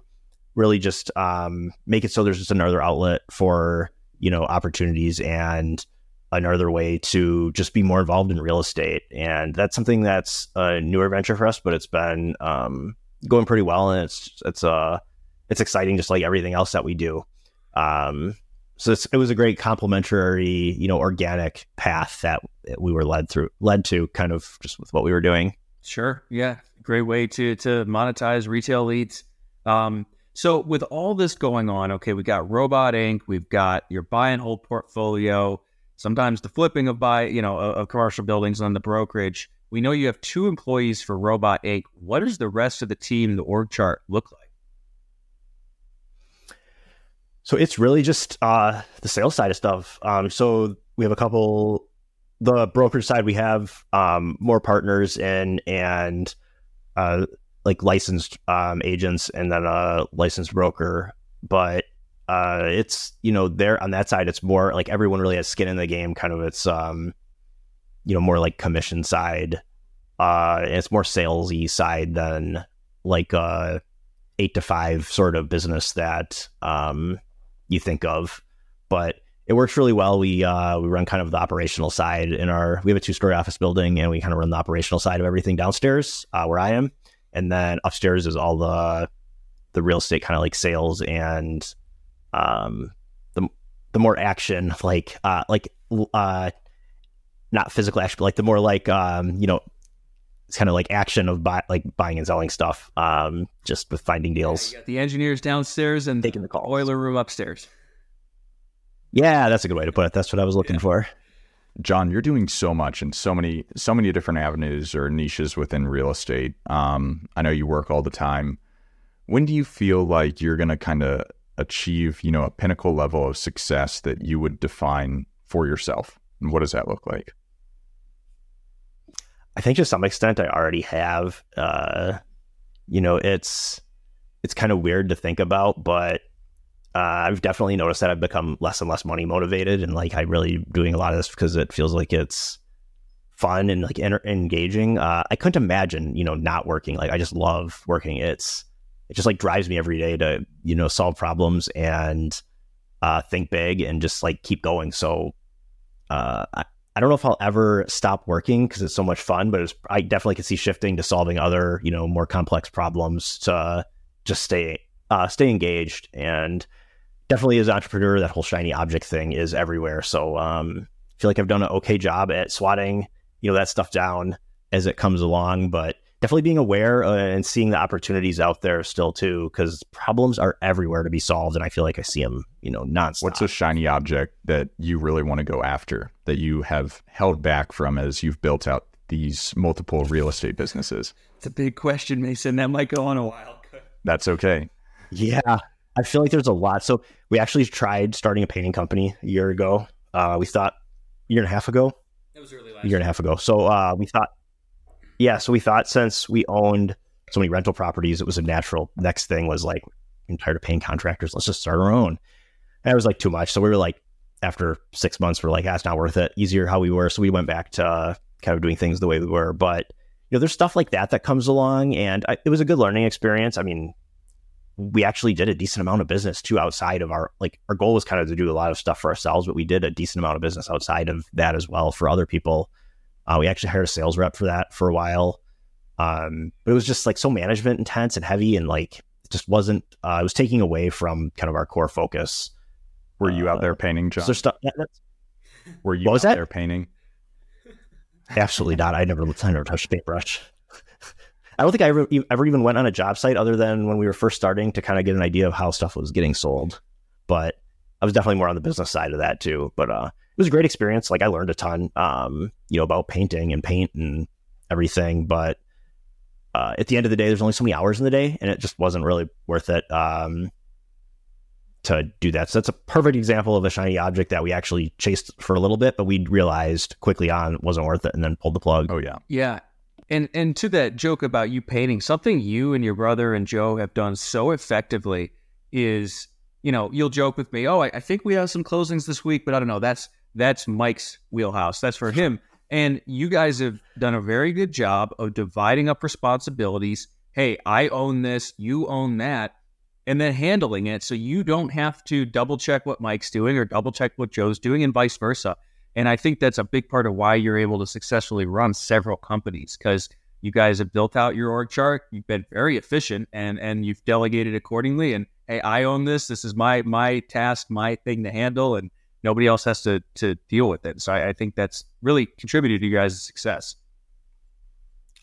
really just um, make it so there's just another outlet for you know opportunities and another way to just be more involved in real estate. And that's something that's a newer venture for us, but it's been um, going pretty well, and it's it's uh it's exciting, just like everything else that we do. Um, so it was a great complementary, you know, organic path that we were led through, led to, kind of just with what we were doing.
Sure, yeah, great way to to monetize retail leads. Um, so with all this going on, okay, we got Robot Ink., we've got your buy and hold portfolio sometimes the flipping of buy, you know, of commercial buildings on the brokerage. We know you have two employees for Robot Ink. What does the rest of the team, the org chart, look like?
So it's really just uh, the sales side of stuff. Um, so we have a couple. The brokerage side, we have um, more partners in and uh, like licensed um, agents, and then a licensed broker. But uh, it's you know there on that side it's more like everyone really has skin in the game kind of it's um you know more like commission side uh it's more salesy side than like a eight to five sort of business that um you think of. But it works really well. We uh we run kind of the operational side in our we have a two story office building and we kind of run the operational side of everything downstairs uh, where i am. And then upstairs is all the the real estate kind of like sales and um, the the more action, like uh, like uh, not physical action, but like the more like um, you know, it's kind of like action of buy, like buying and selling stuff, um, just with finding deals.
Yeah, the engineers downstairs and taking the call. Boiler room upstairs.
Yeah, that's a good way to put it. That's what I was looking yeah. for.
John, you're doing so much in so many so many different avenues or niches within real estate. Um, I know you work all the time. When do you feel like you're going to kind of achieve, you know, a pinnacle level of success that you would define for yourself? And what does that look like?
I think to some extent I already have. Uh, you know, it's it's kind of weird to think about, but uh, I've definitely noticed that I've become less and less money motivated, and like I'm really doing a lot of this because it feels like it's fun and like en- engaging. Uh, I couldn't imagine, you know, not working. Like I just love working. It's it just like drives me every day to you know solve problems and uh, think big and just like keep going. So uh, I, I don't know if I'll ever stop working because it's so much fun, but I definitely can see shifting to solving other you know more complex problems to just stay uh, stay engaged and definitely as an entrepreneur that whole shiny object thing is everywhere. So um, I feel like I've done an okay job at swatting you know that stuff down as it comes along, but definitely being aware uh, and seeing the opportunities out there still too, because problems are everywhere to be solved, and I feel like I see them, you know, nonstop.
What's a shiny object that you really want to go after that you have held back from as you've built out these multiple real estate businesses?
It's a big question, Mason. That might go on a while.
That's okay.
Yeah, I feel like there's a lot. So we actually tried starting a painting company a year ago. Uh, we thought a year and a half ago.
That was early last
a year and a half ago. So uh, we thought yeah, so we thought since we owned so many rental properties, it was a natural next thing was like, I'm tired of paying contractors. Let's just start our own. And it was like too much. So we were like, after six months, we're like, ah, not worth it. Easier how we were. So we went back to uh, kind of doing things the way we were. But, you know, there's stuff like that that comes along. And I, it was a good learning experience. I mean, we actually did a decent amount of business too outside of our, like, our goal was kind of to do a lot of stuff for ourselves, but we did a decent amount of business outside of that as well for other people. Uh, we actually hired a sales rep for that for a while. Um, but it was just like so management intense and heavy and like it just wasn't, uh, it was taking away from kind of our core focus.
Were you out there uh, painting, John?
So stuff,
Were you out that? there painting? *laughs*
Absolutely not. I never, I never touched a paintbrush. *laughs* I don't think I ever, ever even went on a job site other than when we were first starting to kind of get an idea of how stuff was getting sold. But I was definitely more on the business side of that too. But uh, it was a great experience. Like I learned a ton, um, you know, about painting and paint and everything. But uh, at the end of the day, there's only so many hours in the day, and it just wasn't really worth it um, to do that. So that's a perfect example of a shiny object that we actually chased for a little bit, but we realized quickly on it wasn't worth it, and then pulled the plug.
Oh yeah,
yeah. And and to that joke about you painting, something you and your brother and Joe have done so effectively is, you know, you'll joke with me, oh, I, I think we have some closings this week, but I don't know. That's that's Mike's wheelhouse. That's for him. And you guys have done a very good job of dividing up responsibilities. Hey, I own this, you own that, and then handling it so you don't have to double check what Mike's doing or double check what Joe's doing and vice versa. And I think that's a big part of why you're able to successfully run several companies because you guys have built out your org chart. You've been very efficient and and you've delegated accordingly. And hey, I own this. This is my my task, my thing to handle. And nobody else has to to deal with it. So I, I think that's really contributed to you guys' success.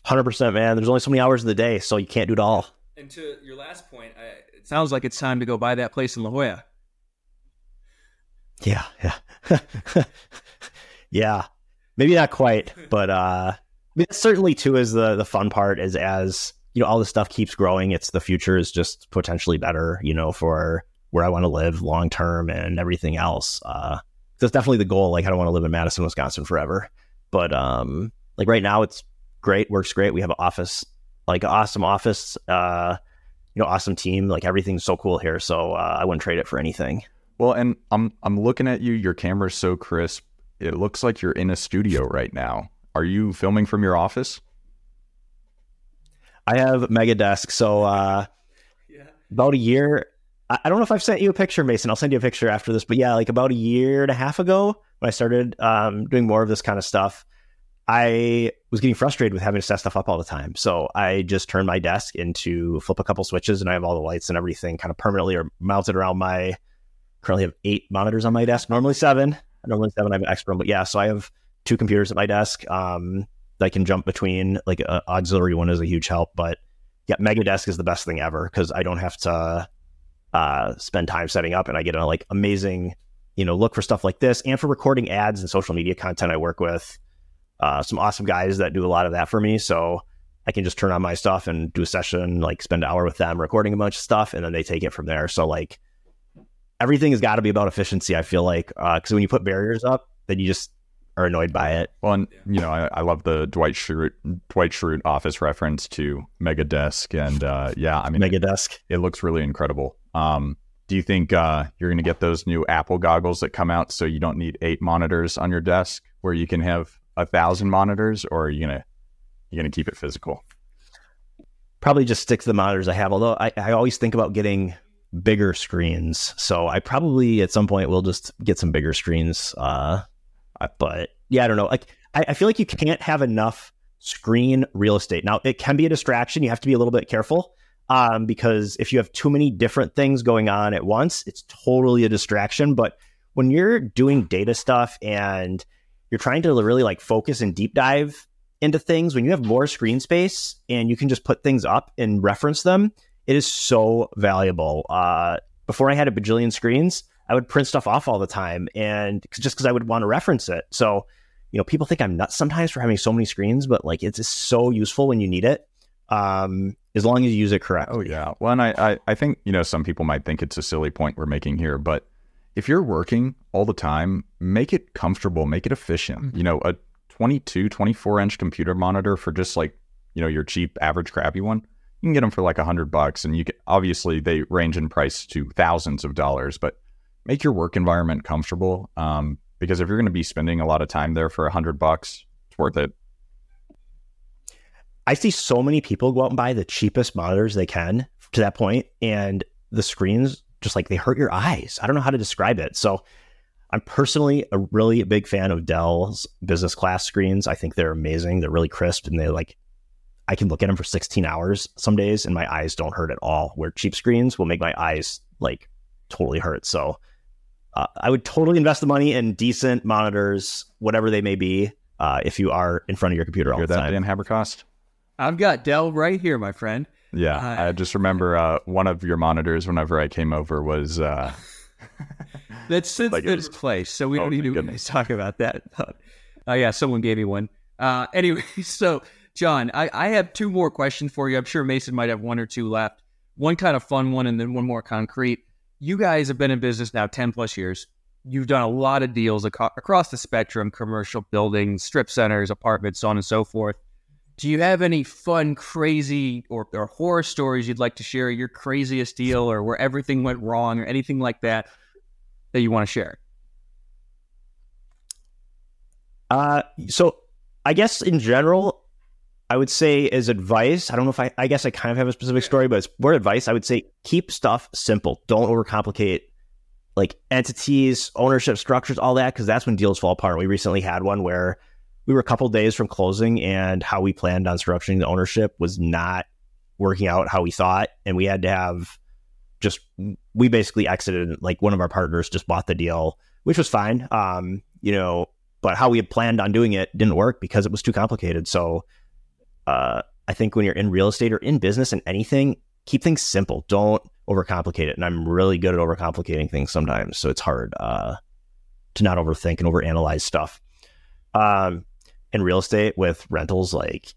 Hundred percent, man. There's only so many hours in the day, so you can't do it all.
And to your last point, I, it sounds like it's time to go buy that place in La Jolla.
Yeah, yeah, *laughs* yeah. Maybe not quite, but uh, I mean, certainly too is the the fun part. Is as you know, all this stuff keeps growing. It's the future is just potentially better. You know, for where I want to live long term and everything else. Uh, that's definitely the goal. Like I don't want to live in Madison, Wisconsin forever, but um, like right now it's great, works great. We have an office, like awesome office, uh, you know, awesome team. Like everything's so cool here, so uh, I wouldn't trade it for anything.
Well, and I'm I'm looking at you. Your camera's so crisp. It looks like you're in a studio right now. Are you filming from your office?
I have mega desk. So uh, yeah. about a year I don't know if I've sent you a picture, Mason. I'll send you a picture after this. But yeah, like about a year and a half ago, when I started um, doing more of this kind of stuff, I was getting frustrated with having to set stuff up all the time. So I just turned my desk into flip a couple switches, and I have all the lights and everything kind of permanently or mounted around my. Currently have eight monitors on my desk. Normally seven. Normally seven. I have an extra, one, but yeah. So I have two computers at my desk um, that I can jump between. Like an auxiliary one is a huge help, but yeah, Mega Desk is the best thing ever because I don't have to uh, spend time setting up, and I get a like amazing, you know, look for stuff like this, and for recording ads and social media content. I work with uh, some awesome guys that do a lot of that for me, so I can just turn on my stuff and do a session, like spend an hour with them recording a bunch of stuff, and then they take it from there. So like everything has got to be about efficiency. I feel like because uh, when you put barriers up, then you just are annoyed by it.
Well, and you know, I, I love the Dwight Schrute Dwight Schrute office reference to Mega Desk, and uh, yeah, I mean,
Mega Desk.
It looks really incredible. Um, do you think uh, you're going to get those new Apple goggles that come out so you don't need eight monitors on your desk, where you can have a thousand monitors, or are you gonna you gonna keep it physical?
Probably just stick to the monitors I have. Although I, I always think about getting bigger screens, so I probably at some point will just get some bigger screens. Uh, but yeah, I don't know. Like I, I feel like you can't have enough screen real estate. Now it can be a distraction. You have to be a little bit careful um, because if you have too many different things going on at once, it's totally a distraction. But when you're doing data stuff and you're trying to really like focus and deep dive into things, when you have more screen space and you can just put things up and reference them, it is so valuable. Uh, before I had a bajillion screens, I would print stuff off all the time, and just because I would want to reference it. So, you know, people think I'm nuts sometimes for having so many screens, but like it's just so useful when you need it. Um, as long as you use it correctly.
Oh yeah. Well, and I, I, I think you know some people might think it's a silly point we're making here, but if you're working all the time, make it comfortable, make it efficient. Mm-hmm. You know, a 22, 24 inch computer monitor for just like you know your cheap, average, crappy one, you can get them for like a hundred bucks, and you can obviously they range in price to thousands of dollars, but make your work environment comfortable. Um, because if you're going to be spending a lot of time there for a hundred bucks, it's worth it.
I see so many people go out and buy the cheapest monitors they can to that point, and the screens just like they hurt your eyes. I don't know how to describe it. So, I'm personally a really big fan of Dell's business class screens. I think they're amazing. They're really crisp, and they like I can look at them for 16 hours some days, and my eyes don't hurt at all. Where cheap screens will make my eyes like totally hurt. So, uh, I would totally invest the money in decent monitors, whatever they may be, uh, if you are in front of your computer all
Hear
the
that,
time.
Dan Haberkost?
I've got Dell right here, my friend.
Yeah, uh, I just remember uh, one of your monitors whenever I came over was. Uh, *laughs*
That's since like its place, so we don't oh, need to talk about that. *laughs* Uh, yeah, someone gave me one. Uh, *laughs* anyway, so John, I, I have two more questions for you. I'm sure Mason might have one or two left. One kind of fun one, and then one more concrete. You guys have been in business now 10 plus years. You've done a lot of deals ac- across the spectrum commercial buildings, strip centers, apartments, so on and so forth. Do you have any fun, crazy, or, or horror stories you'd like to share? Your craziest deal, or where everything went wrong, or anything like that that you want to share?
Uh, so I guess in general, I would say as advice, I don't know if I, I guess I kind of have a specific story, but it's more advice. I would say keep stuff simple. Don't overcomplicate like entities, ownership structures, all that, because that's when deals fall apart. We recently had one where we were a couple days from closing and how we planned on structuring the ownership was not working out how we thought. And we had to have just we basically exited like one of our partners just bought the deal which was fine um you know but how we had planned on doing it didn't work because it was too complicated. So uh i think when you're in real estate or in business and anything keep things simple. Don't overcomplicate it. And i'm really good at overcomplicating things sometimes. So it's hard uh to not overthink and overanalyze stuff. Um in real estate with rentals, like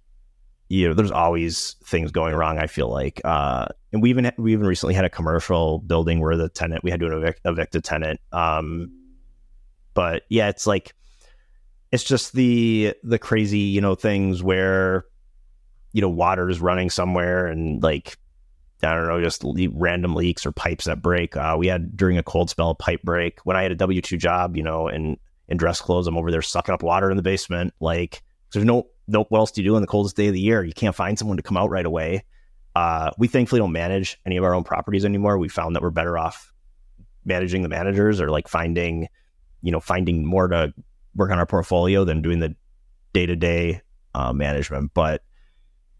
you know, there's always things going wrong. I feel like, uh, and we even we even recently had a commercial building where the tenant we had to evict, evict a tenant. Um, but yeah, it's like it's just the the crazy you know things where you know water is running somewhere and like I don't know, just le- random leaks or pipes that break. Uh, we had during a cold spell a pipe break when I had a W two job, you know, and in dress clothes. I'm over there sucking up water in the basement. Like there's no no what else do you do on the coldest day of the year? You can't find someone to come out right away. Uh, we thankfully don't manage any of our own properties anymore. We found that we're better off managing the managers or like finding, you know, finding more to work on our portfolio than doing the day to day management. But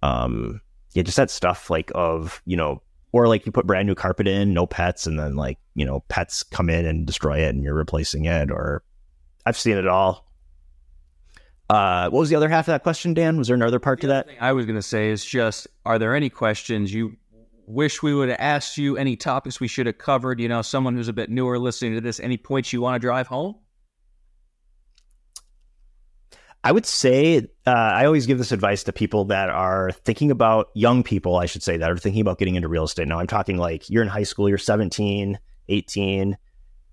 um, yeah, just that stuff like of you know, or like you put brand new carpet in, no pets, and then like you know, pets come in and destroy it, and you're replacing it, or I've seen it all. Uh, what was the other half of that question, Dan? Was there another part the to that?
I was going to say is just, are there any questions you wish we would have asked you? Any topics we should have covered? You know, someone who's a bit newer listening to this. Any points you want to drive home?
I would say uh, I always give this advice to people that are thinking about young people, I should say, that are thinking about getting into real estate. Now, I'm talking like you're in high school, you're 17, 18,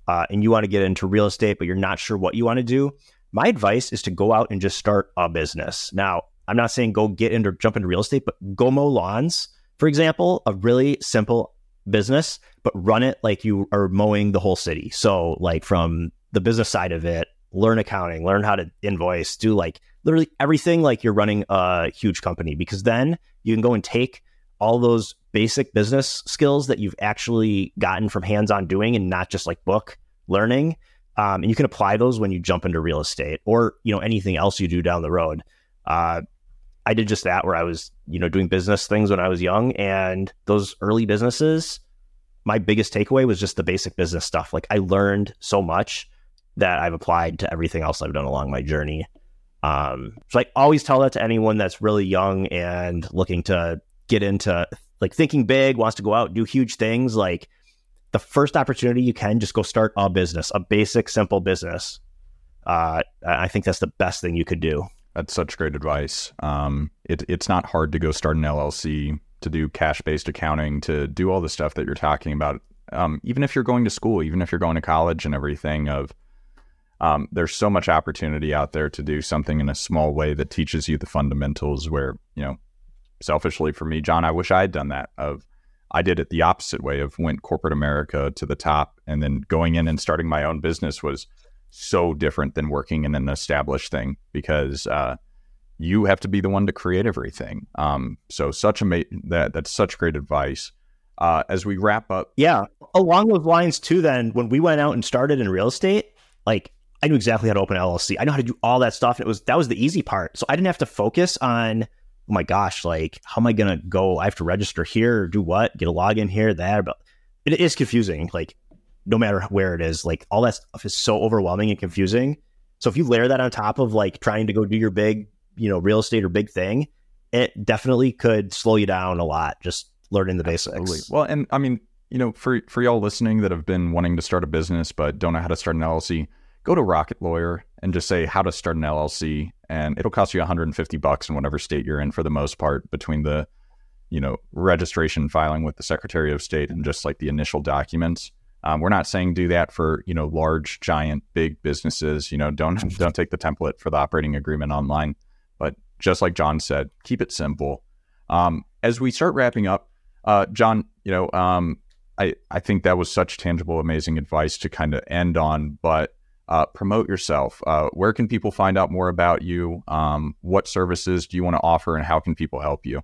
uh, and you want to get into real estate, but you're not sure what you want to do, my advice is to go out and just start a business. Now, I'm not saying go get into jump into real estate, but go mow lawns, for example, a really simple business, but run it like you are mowing the whole city. So, like from the business side of it, learn accounting, learn how to invoice, do like literally everything like you're running a huge company because then you can go and take all those basic business skills that you've actually gotten from hands-on doing and not just like book learning um, and you can apply those when you jump into real estate or you know anything else you do down the road. Uh, i did just that where i was you know doing business things when i was young and those early businesses my biggest takeaway was just the basic business stuff. Like i learned so much that i've applied to everything else i've done along my journey. Um, so I always tell that to anyone that's really young and looking to get into like thinking big, wants to go out, do huge things. Like the first opportunity you can, just go start a business, a basic, simple business. Uh, I think that's the best thing you could do.
That's such great advice. Um, it, it's not hard to go start an LLC, to do cash based accounting, to do all the stuff that you're talking about. Um, even if you're going to school, even if you're going to college and everything, of um, there's so much opportunity out there to do something in a small way that teaches you the fundamentals. Where you know, selfishly for me, John, I wish I had done that. Of I did it the opposite way of went corporate America to the top, and then going in and starting my own business was so different than working in an established thing because uh, you have to be the one to create everything. Um, so such a that that's such great advice. Uh, as we wrap up,
yeah, along those lines too. Then when we went out and started in real estate, like I knew exactly how to open LLC. I know how to do all that stuff. And it was that was the easy part. So I didn't have to focus on, oh my gosh, like how am I gonna go? I have to register here, do what, get a login here, there. But it is confusing. Like no matter where it is, like all that stuff is so overwhelming and confusing. So if you layer that on top of like trying to go do your big, you know, real estate or big thing, it definitely could slow you down a lot. Just learning the basics.
Well, and I mean, you know, for for y'all listening that have been wanting to start a business but don't know how to start an LLC go to Rocket Lawyer and just say how to start an LLC, and it'll cost you 150 bucks in whatever state you're in for the most part between the you know registration filing with the Secretary of State and just like the initial documents. Um, we're not saying do that for you know large, giant, big businesses. You know, don't *laughs* don't take the template for the operating agreement online. But just like John said, keep it simple. Um, as we start wrapping up, uh, John, you know, um, I I think that was such tangible, amazing advice to kind of end on. But uh, promote yourself. Uh, where can people find out more about you? Um, what services do you want to offer, and how can people help you?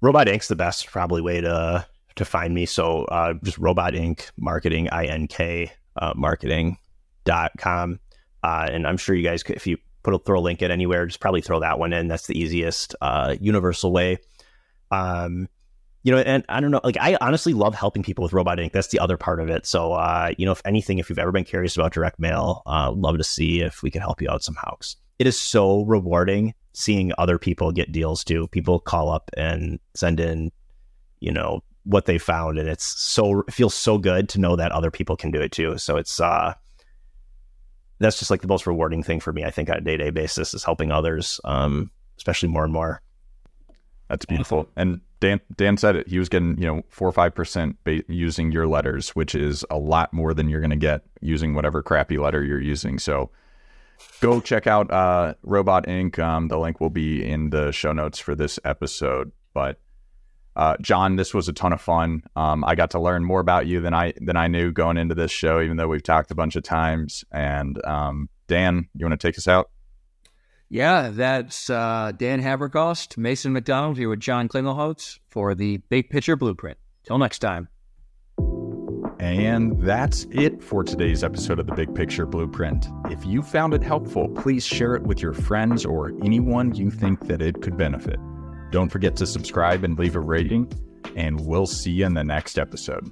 Robot Ink.'s the best probably way to to find me. So uh, just Robot Ink. Marketing, I N K uh, marketing.com. Uh, and I'm sure you guys, could, if you put a throw a link in anywhere, just probably throw that one in. That's the easiest, uh, universal way. Um, you know, and I don't know, like I honestly love helping people with Robot Ink. That's the other part of it. So, uh, you know, if anything, if you've ever been curious about direct mail, uh, love to see if we can help you out somehow. It is so rewarding seeing other people get deals too. People call up and send in, you know, what they found, and it's so it feels so good to know that other people can do it too. So it's uh, that's just like the most rewarding thing for me. I think on a day to day basis is helping others, um, especially more and more.
That's beautiful. And Dan Dan said it. He was getting you know four or five percent using your letters, which is a lot more than you're going to get using whatever crappy letter you're using. So go check out uh, Robot Ink. Um, the link will be in the show notes for this episode. But uh, John, this was a ton of fun. Um, I got to learn more about you than I than I knew going into this show, even though we've talked a bunch of times. And um, Dan, you want to take us out?
Yeah, that's uh, Dan Haberkost, Mason McDonald here with John Klingelhoets for the Big Picture Blueprint. Till next time.
And that's it for today's episode of the Big Picture Blueprint. If you found it helpful, please share it with your friends or anyone you think that it could benefit. Don't forget to subscribe and leave a rating, and we'll see you in the next episode.